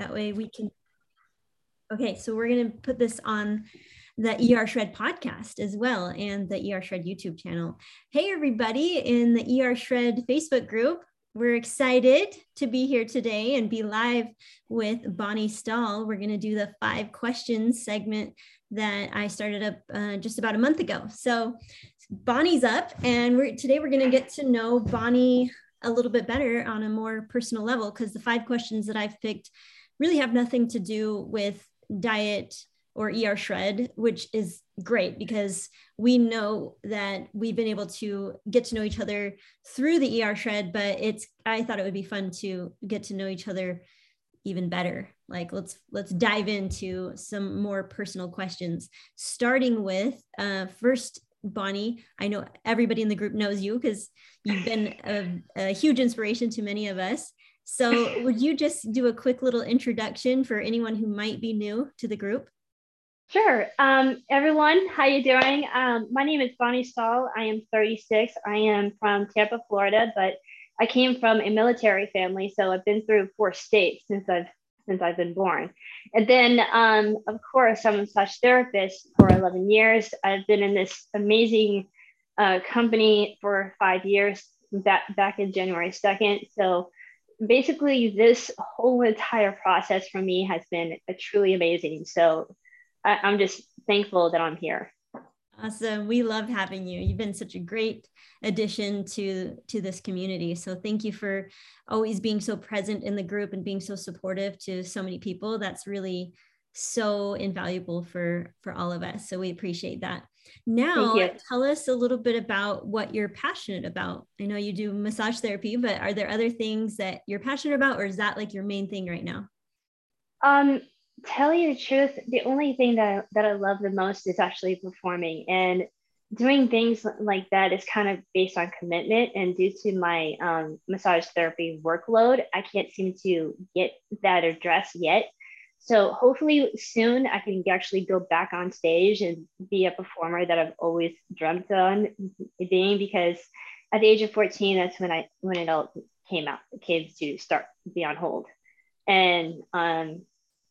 That way we can. Okay, so we're going to put this on the ER Shred podcast as well and the ER Shred YouTube channel. Hey, everybody in the ER Shred Facebook group. We're excited to be here today and be live with Bonnie Stahl. We're going to do the five questions segment that I started up uh, just about a month ago. So Bonnie's up, and we're, today we're going to get to know Bonnie a little bit better on a more personal level because the five questions that I've picked really have nothing to do with diet or ER shred, which is great because we know that we've been able to get to know each other through the ER shred, but it's I thought it would be fun to get to know each other even better. Like let's let's dive into some more personal questions, starting with uh, first Bonnie. I know everybody in the group knows you because you've been a, a huge inspiration to many of us. So, would you just do a quick little introduction for anyone who might be new to the group? Sure. Um, everyone, how you doing? Um, my name is Bonnie Stahl. I am 36. I am from Tampa, Florida, but I came from a military family, so I've been through four states since I've since I've been born. And then, um, of course, I'm a massage therapist for 11 years. I've been in this amazing uh, company for five years, back back in January 2nd. So basically, this whole entire process for me has been truly amazing. So I, I'm just thankful that I'm here. Awesome. We love having you. You've been such a great addition to to this community. So thank you for always being so present in the group and being so supportive to so many people. That's really so invaluable for for all of us. So we appreciate that. Now, tell us a little bit about what you're passionate about. I know you do massage therapy, but are there other things that you're passionate about or is that like your main thing right now? Um tell you the truth, the only thing that, that I love the most is actually performing. And doing things like that is kind of based on commitment. And due to my um, massage therapy workload, I can't seem to get that addressed yet. So hopefully soon I can actually go back on stage and be a performer that I've always dreamt on being because at the age of 14, that's when I when it all came out, came to start be on hold. And um,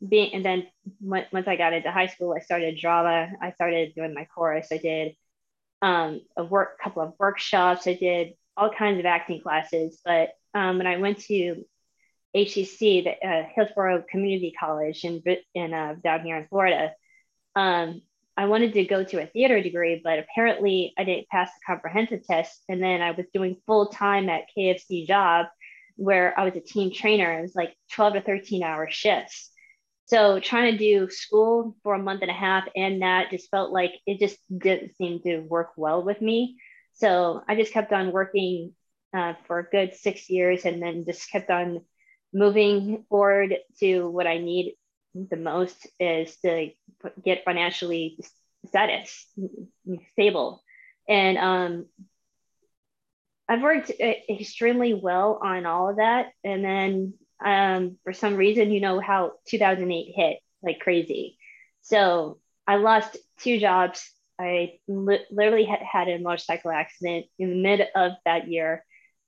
being and then once I got into high school, I started drama. I started doing my chorus. I did um, a work couple of workshops. I did all kinds of acting classes. But um, when I went to HCC, the uh, Hillsborough Community College in, in uh, down here in Florida, um, I wanted to go to a theater degree, but apparently I didn't pass the comprehensive test. And then I was doing full time at KFC job where I was a team trainer. It was like 12 to 13 hour shifts. So trying to do school for a month and a half and that just felt like it just didn't seem to work well with me. So I just kept on working uh, for a good six years and then just kept on moving forward to what I need the most is to get financially status stable. And um, I've worked extremely well on all of that. And then um, for some reason, you know how 2008 hit like crazy. So I lost two jobs. I li- literally had, had a motorcycle accident in the mid of that year.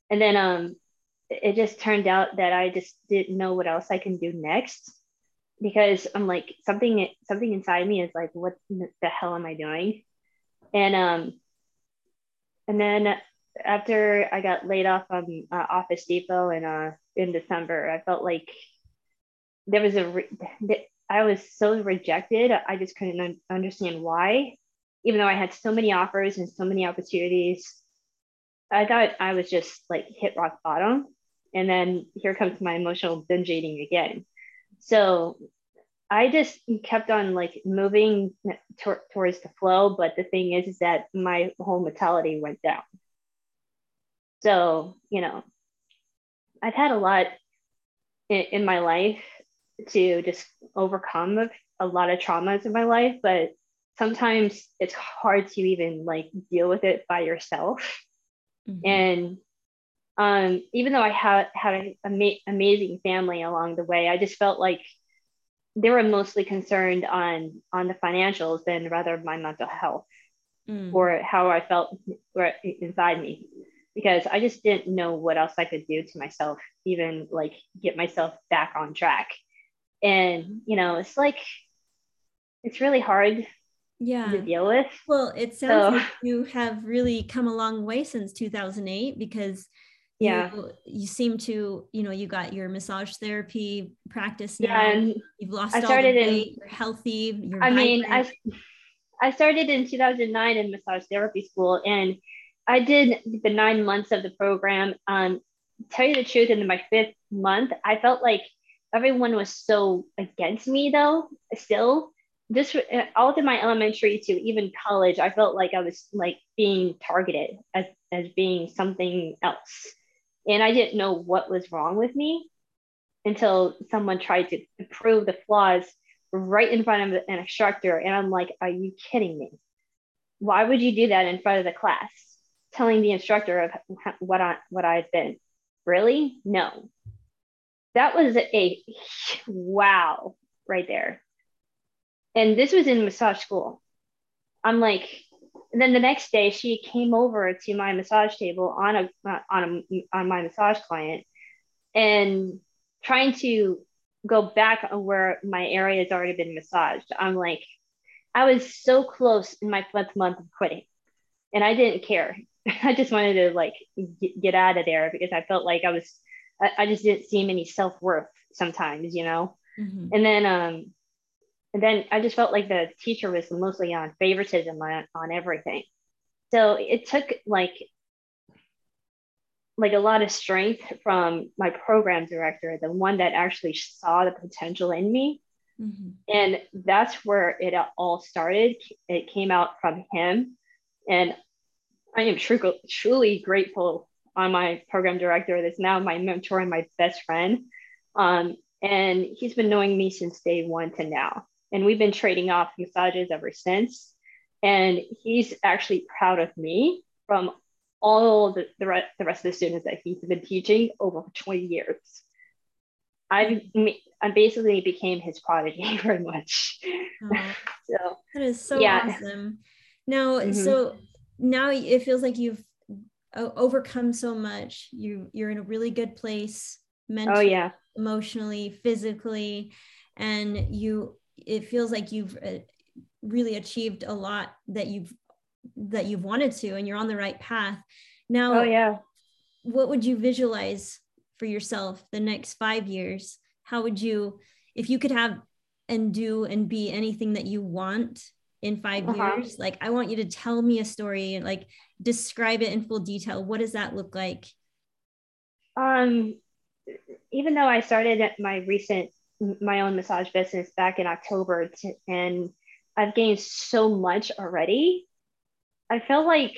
And then um, it just turned out that I just didn't know what else I can do next because I'm like something something inside me is like what the hell am I doing? And um and then after I got laid off from uh, Office Depot in uh in December, I felt like there was a re- I was so rejected. I just couldn't un- understand why, even though I had so many offers and so many opportunities. I thought I was just like hit rock bottom, and then here comes my emotional binge eating again. So I just kept on like moving towards the flow, but the thing is, is that my whole mentality went down. So, you know, I've had a lot in, in my life to just overcome a, a lot of traumas in my life, but sometimes it's hard to even like deal with it by yourself. Mm-hmm. And um, even though I had had an ama- amazing family along the way, I just felt like they were mostly concerned on on the financials than rather my mental health mm. or how I felt inside me because I just didn't know what else I could do to myself, even like get myself back on track. and you know it's like it's really hard yeah to deal with well it sounds so, like you have really come a long way since 2008 because yeah. you, you, seem to you know you got your massage therapy practice now. yeah, and you've lost I started all the weight, in, you're healthy you're i vibrant. mean i i started in 2009 in massage therapy school and i did the nine months of the program. Um tell you the truth in my fifth month i felt like everyone was so against me though still. Just uh, all through my elementary to even college i felt like i was like being targeted as, as being something else and i didn't know what was wrong with me until someone tried to prove the flaws right in front of an instructor. And i'm like are you kidding me? Why would you do that in front of the class telling the instructor of what i what i've been? Really? No. That was a wow right there. And this was in massage school. I'm like, and then the next day she came over to my massage table on a on a on my massage client and trying to go back where my area has already been massaged. I'm like, I was so close in my fifth month of quitting, and I didn't care. I just wanted to like get out of there because I felt like I was I, I just didn't see any self worth sometimes, you know. Mm-hmm. And then um, and then I just felt like the teacher was mostly on favoritism on, on everything. So it took like like a lot of strength from my program director, the one that actually saw the potential in me. Mm-hmm. And that's where it all started. It came out from him. And I am tr- truly grateful on my program director that's now my mentor and my best friend. Um, and he's been knowing me since day one to now. And we've been trading off massages ever since. And he's actually proud of me from all the, the, re- the rest of the students that he's been teaching over 20 years. I, I basically became his prodigy very much. Oh, so that is so yeah. awesome. Now, mm-hmm. so now it feels like you've overcome so much you you're in a really good place mentally oh, yeah. emotionally physically and you it feels like you've uh, really achieved a lot that you've that you've wanted to and you're on the right path. Now oh yeah. what would you visualize for yourself the next 5 years? How would you if you could have and do and be anything that you want in 5 uh-huh. years like i want you to tell me a story and like describe it in full detail. What does that look like? Um even though i started my recent my own massage business back in october to, and i've gained so much already i feel like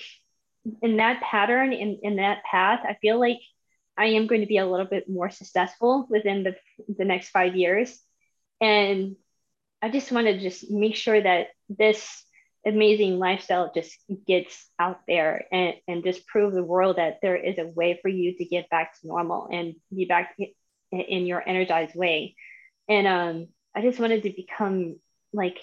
in that pattern in, in that path i feel like i am going to be a little bit more successful within the, the next five years and i just want to just make sure that this amazing lifestyle just gets out there and, and just prove the world that there is a way for you to get back to normal and be back in your energized way. And um, I just wanted to become like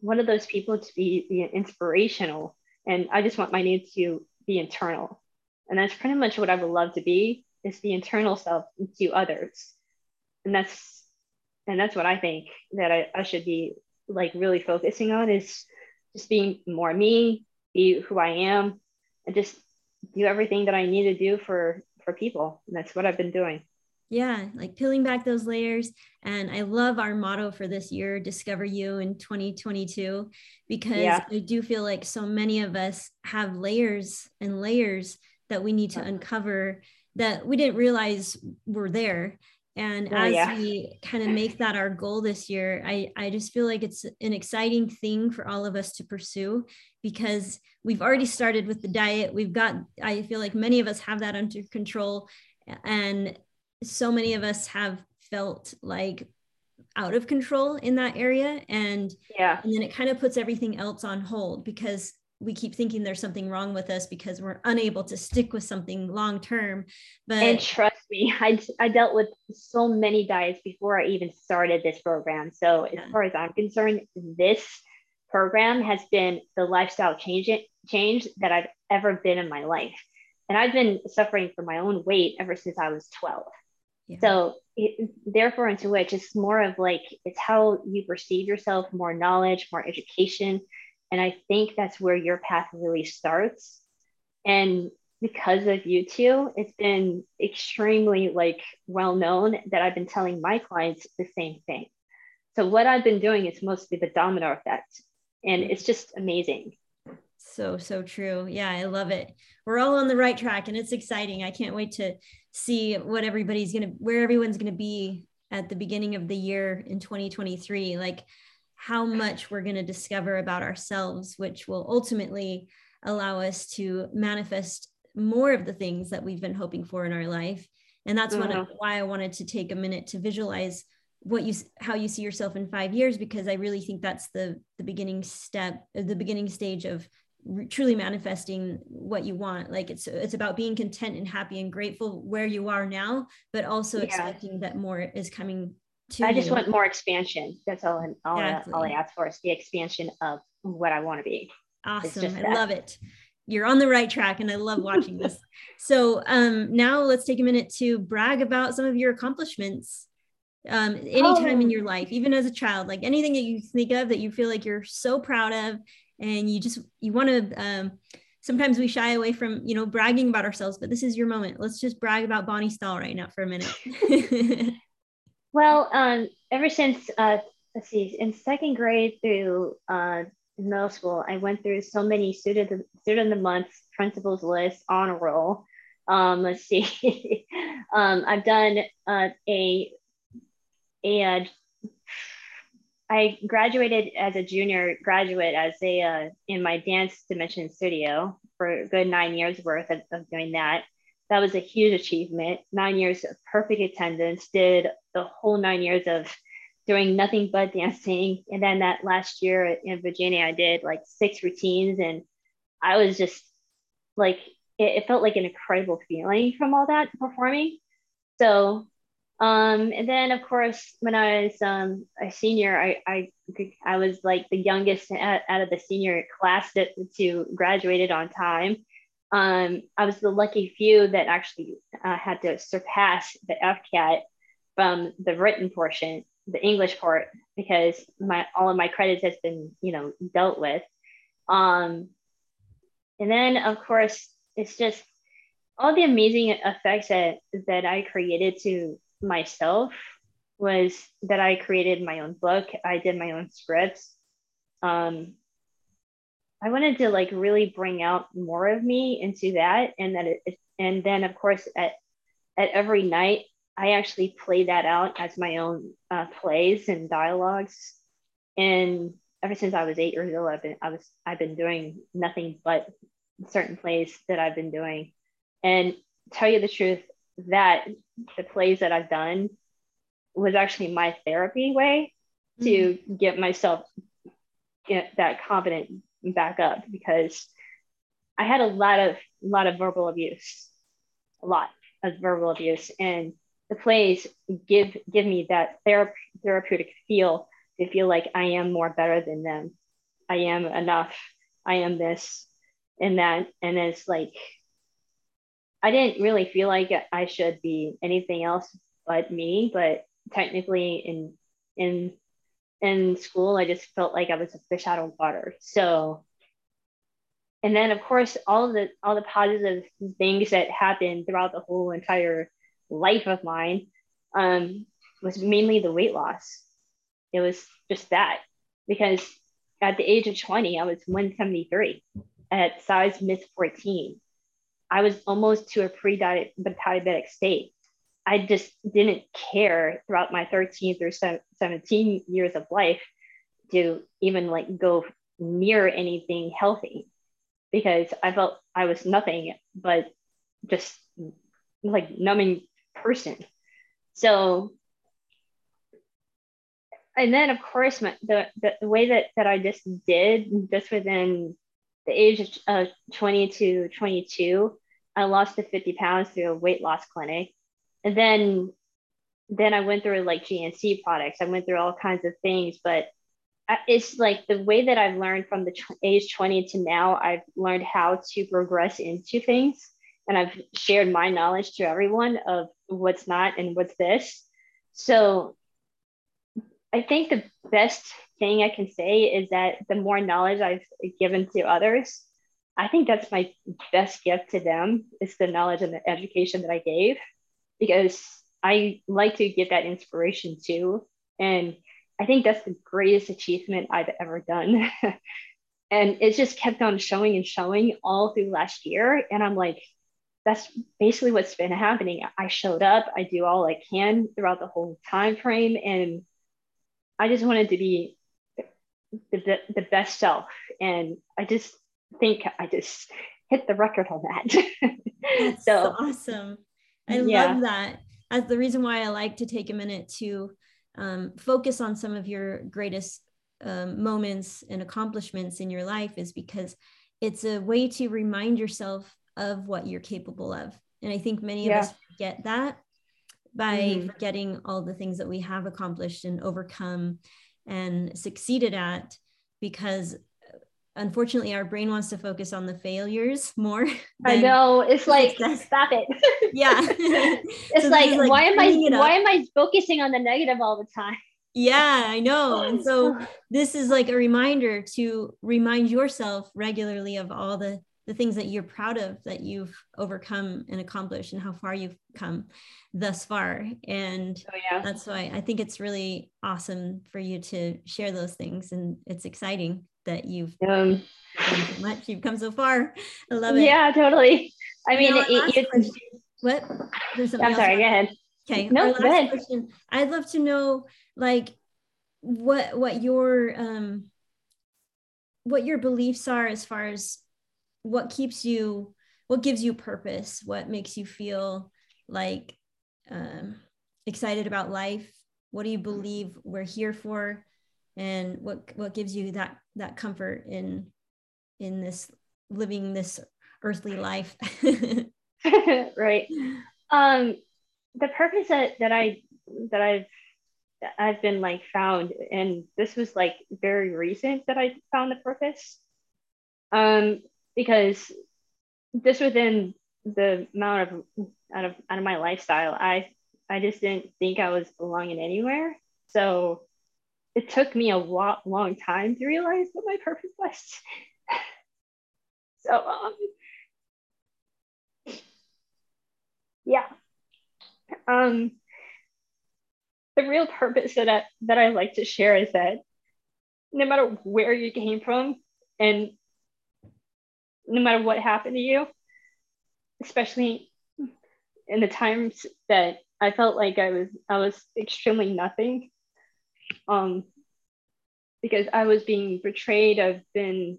one of those people to be, be inspirational. And I just want my name to be internal. And that's pretty much what I would love to be is the internal self to others. And that's and that's what I think that I, I should be like really focusing on is just being more me, be who I am, and just do everything that I need to do for for people. And that's what I've been doing. Yeah, like peeling back those layers. And I love our motto for this year, Discover You in 2022, because yeah. I do feel like so many of us have layers and layers that we need to uh-huh. uncover that we didn't realize were there and oh, as yeah. we kind of make that our goal this year, I, I just feel like it's an exciting thing for all of us to pursue because we've already started with the diet. We've got, I feel like many of us have that under control. And so many of us have felt like out of control in that area. And yeah, and then it kind of puts everything else on hold because we keep thinking there's something wrong with us because we're unable to stick with something long term but and trust me I, I dealt with so many diets before i even started this program so yeah. as far as i'm concerned this program has been the lifestyle change change that i've ever been in my life and i've been suffering from my own weight ever since i was 12 Yeah. So it, therefore, into which it's more of like it's how you perceive yourself, more knowledge, more education, and I think that's where your path really starts. And because of you two, it's been extremely like well known that I've been telling my clients the same thing. So what I've been doing is mostly the domino effect, and it's just amazing. So so true. Yeah, I love it. We're all on the right track, and it's exciting. I can't wait to see what everybody's gonna, where everyone's gonna be at the beginning of the year in 2023. Like how much we're going to discover about ourselves, which will ultimately allow us to manifest more of the things that we've been hoping for in our life and that's mm-hmm. why i wanted to take a minute to visualize what you how you see yourself in five years because i really think that's the the beginning step the beginning stage of truly manifesting what you want like it's it's about being content and happy and grateful where you are now but also yeah. expecting that more is coming to i just you. want more expansion that's all, all, exactly. I, all i ask for is the expansion of what i want to be awesome i love it you're on the right track and I love watching this. So um, now let's take a minute to brag about some of your accomplishments um, anytime oh. in your life, even as a child, like anything that you think of that you feel like you're so proud of and you just, you want to, um, sometimes we shy away from, you know, bragging about ourselves, but this is your moment. Let's just brag about Bonnie Stahl right now for a minute. well, um, ever since, uh, let's see, in second grade through uh, middle school, I went through so many student student of the month, principals list, honor roll. Um, let's see, um, I've done uh, a a I graduated as a junior graduate as a uh, in my dance dimension studio for a good nine years worth of, of doing that. That was a huge achievement. Nine years of perfect attendance. Did the whole nine years of doing nothing but dancing. And then that last year in Virginia, I did like six routines and I was just like, it, it felt like an incredible feeling from all that performing. So, um, and then of course, when I was um, a senior, I, I, I was like the youngest out, of the senior class that, to graduated on time. Um, I was the lucky few that actually uh, had to surpass the FCAT from the written portion the English part because my all of my credits has been you know dealt with. Um, and then of course it's just all the amazing effects that that I created to myself was that I created my own book. I did my own scripts. Um, I wanted to like really bring out more of me into that, and that it, and then of course at at every night I actually play that out as my own uh, plays and dialogues. And ever since I was eight years old, I've been I was I've been doing nothing but certain plays that I've been doing. And tell you the truth, that the plays that I've done was actually my therapy way to mm-hmm. get myself get that confident back up because I had a lot of a lot of verbal abuse, a lot of verbal abuse, and the plays give give me that thera- therapeutic feel to feel like I am more better than them. I am enough. I am this and that. And it's like I didn't really feel like I should be anything else but me, but technically in in in school I just felt like I was a fish out of water. So and then of course all of the all the positive things that happened throughout the whole entire life of mine um, was mainly the weight loss. It was just that because at the age of 20, I was 173 at size miss 14. I was almost to a pre-diabetic state. I just didn't care throughout my 13 through 17 years of life to even like go near anything healthy because I felt I was nothing but just like numbing person. So, and then of course, my, the, the, way that, that I just did just within the age of uh, 20 to 22, I lost the 50 pounds through a weight loss clinic. And then, then I went through like GNC products. I went through all kinds of things, but it's like the way that I've learned from the age 20 to now, I've learned how to progress into things and I've shared my knowledge to everyone of what's not and what's this. So I think the best thing I can say is that the more knowledge I've given to others, I think that's my best gift to them is the knowledge and the education that I gave because I like to give that inspiration too. And I think that's the greatest achievement I've ever done. and it just kept on showing and showing all through last year. And I'm like, that's basically what's been happening. I showed up, I do all I can throughout the whole time frame. And I just wanted to be the, the best self. And I just think I just hit the record on that. So awesome. I yeah. love that. As the reason why I like to take a minute to um, focus on some of your greatest um, moments and accomplishments in your life is because it's a way to remind yourself of what you're capable of. And I think many yeah. of us get that by mm-hmm. forgetting all the things that we have accomplished and overcome and succeeded at because unfortunately our brain wants to focus on the failures more i know. It's like success. stop it. Yeah. It's so like, like, why am i why am i focusing on the negative all the time? Yeah i know. And so this is like a reminder to remind yourself regularly of all the the things that you're proud of that you've overcome and accomplished and how far you've come thus far. And oh, yeah. that's why i think it's really awesome for you to share those things. And it's exciting that you've um, done so much. You've come so far. I love it. Yeah totally. I mean it, it, what? I'm sorry go ahead. okay no go ahead. question. I'd love to know like what what your um what your beliefs are as far as what keeps you what gives you purpose what makes you feel like um, excited about life? What do you believe we're here for? And what what gives you that that comfort in in this living this earthly life? Right. Um the purpose that, that i that i've i've been like found and this was like very recent that i found the purpose. Um because just within the amount of out of out of my lifestyle, I I just didn't think I was belonging anywhere. So it took me a lot, long time to realize what my purpose was. so um, yeah. Um, the real purpose that I, that I like to share is that no matter where you came from and no matter what happened to you, especially in the times that I felt like I was I was extremely nothing. Um because I was being betrayed. I've been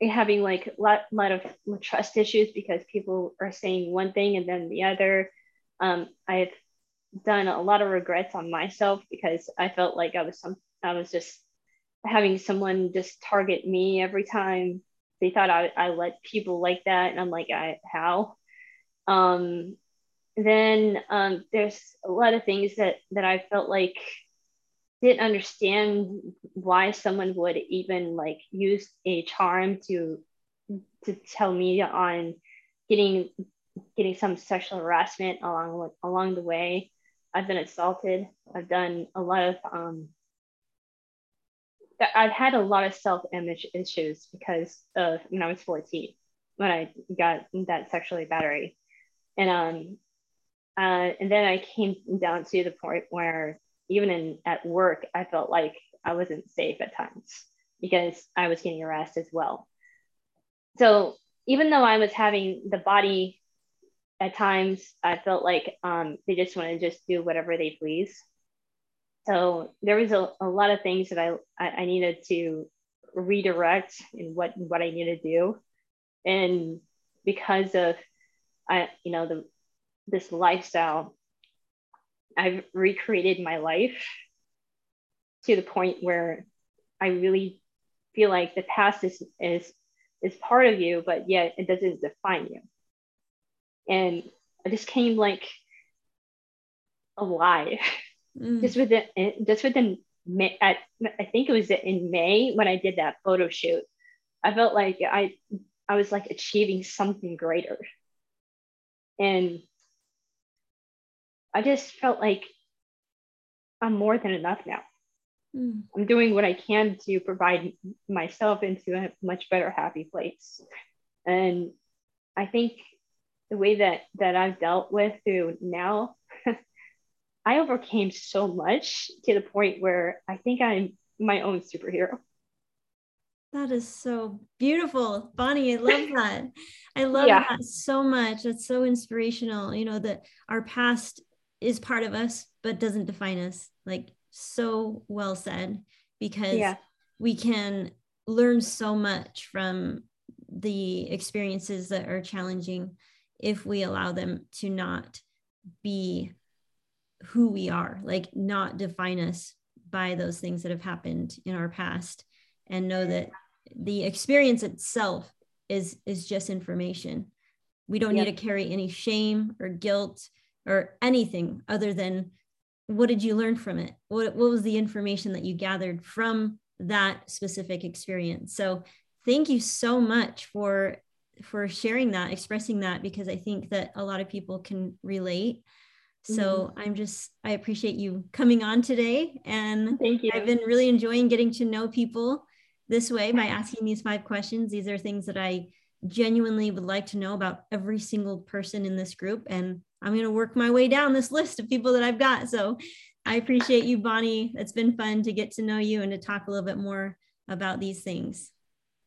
having like a lot, lot of trust issues because people are saying one thing and then the other. Um, I've done a lot of regrets on myself because I felt like I was some I was just having someone just target me every time they thought I, I let people like that. And I'm like, I, how? Um, then um, there's a lot of things that, that I felt like didn't understand why someone would even like use a charm to to tell me on getting getting some sexual harassment along along the way. I've been assaulted. I've done a lot of um, I've had a lot of self-image issues because of when I was 14 when I got that sexually battery, and um, uh, and then I came down to the point where even in at work I felt like I wasn't safe at times because I was getting harassed as well. So even though I was having the body at times, I felt like um, they just want to just do whatever they please so there was a, a lot of things that I, I needed to redirect in what what I needed to do. And because of I you know the this lifestyle, I've recreated my life to the point where I really feel like the past is is is part of you, but yet it doesn't define you. And I just came like alive mm. just within just within May, at, I think it was in May when I did that photo shoot. I felt like I I was like achieving something greater, and I just felt like I'm more than enough now. Mm. I'm doing what I can to provide myself into a much better, happy place. And I think the way that that I've dealt with through now, I overcame so much to the point where I think I'm my own superhero. That is so beautiful, Bonnie. I love that. I love yeah. that so much. That's so inspirational. You know that our past is part of us, but doesn't define us. Like so well said, because yeah. we can learn so much from the experiences that are challenging if we allow them to not be who we are, like not define us by those things that have happened in our past and know that the experience itself is is just information. We don't yep. need to carry any shame or guilt or anything other than what did you learn from it? What, what was the information that you gathered from that specific experience? So thank you so much for for sharing that, expressing that, because I think that a lot of people can relate. So mm-hmm. I'm just, I appreciate you coming on today. And thank you. I've been really enjoying getting to know people this way by asking these five questions. These are things that I genuinely would like to know about every single person in this group. And I'm going to work my way down this list of people that I've got. So I appreciate you, Bonnie. It's been fun to get to know you and to talk a little bit more about these things.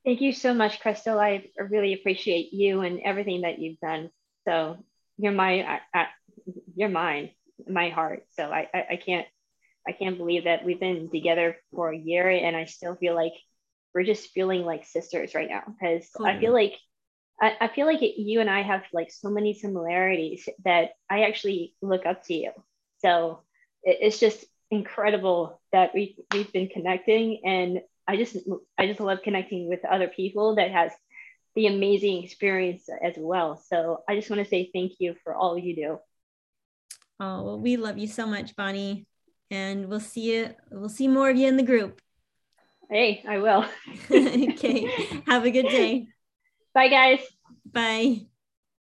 Thank you so much, Crystal. I really appreciate you and everything that you've done. So you're my, I, you're mine, my heart. So I, I, I can't, I can't believe that we've been together for a year and I still feel like we're just feeling like sisters right now because I mm-hmm. feel like I, I feel like it, you and I have like so many similarities that I actually look up to you. So it, it's just incredible that we we've been connecting and I just I just love connecting with other people that has the amazing experience as well. So I just want to say thank you for all you do. Oh, well, we love you so much, Bonnie. And we'll see you, we'll see more of you in the group. Hey, I will. okay. Have a good day. Bye, guys. Bye.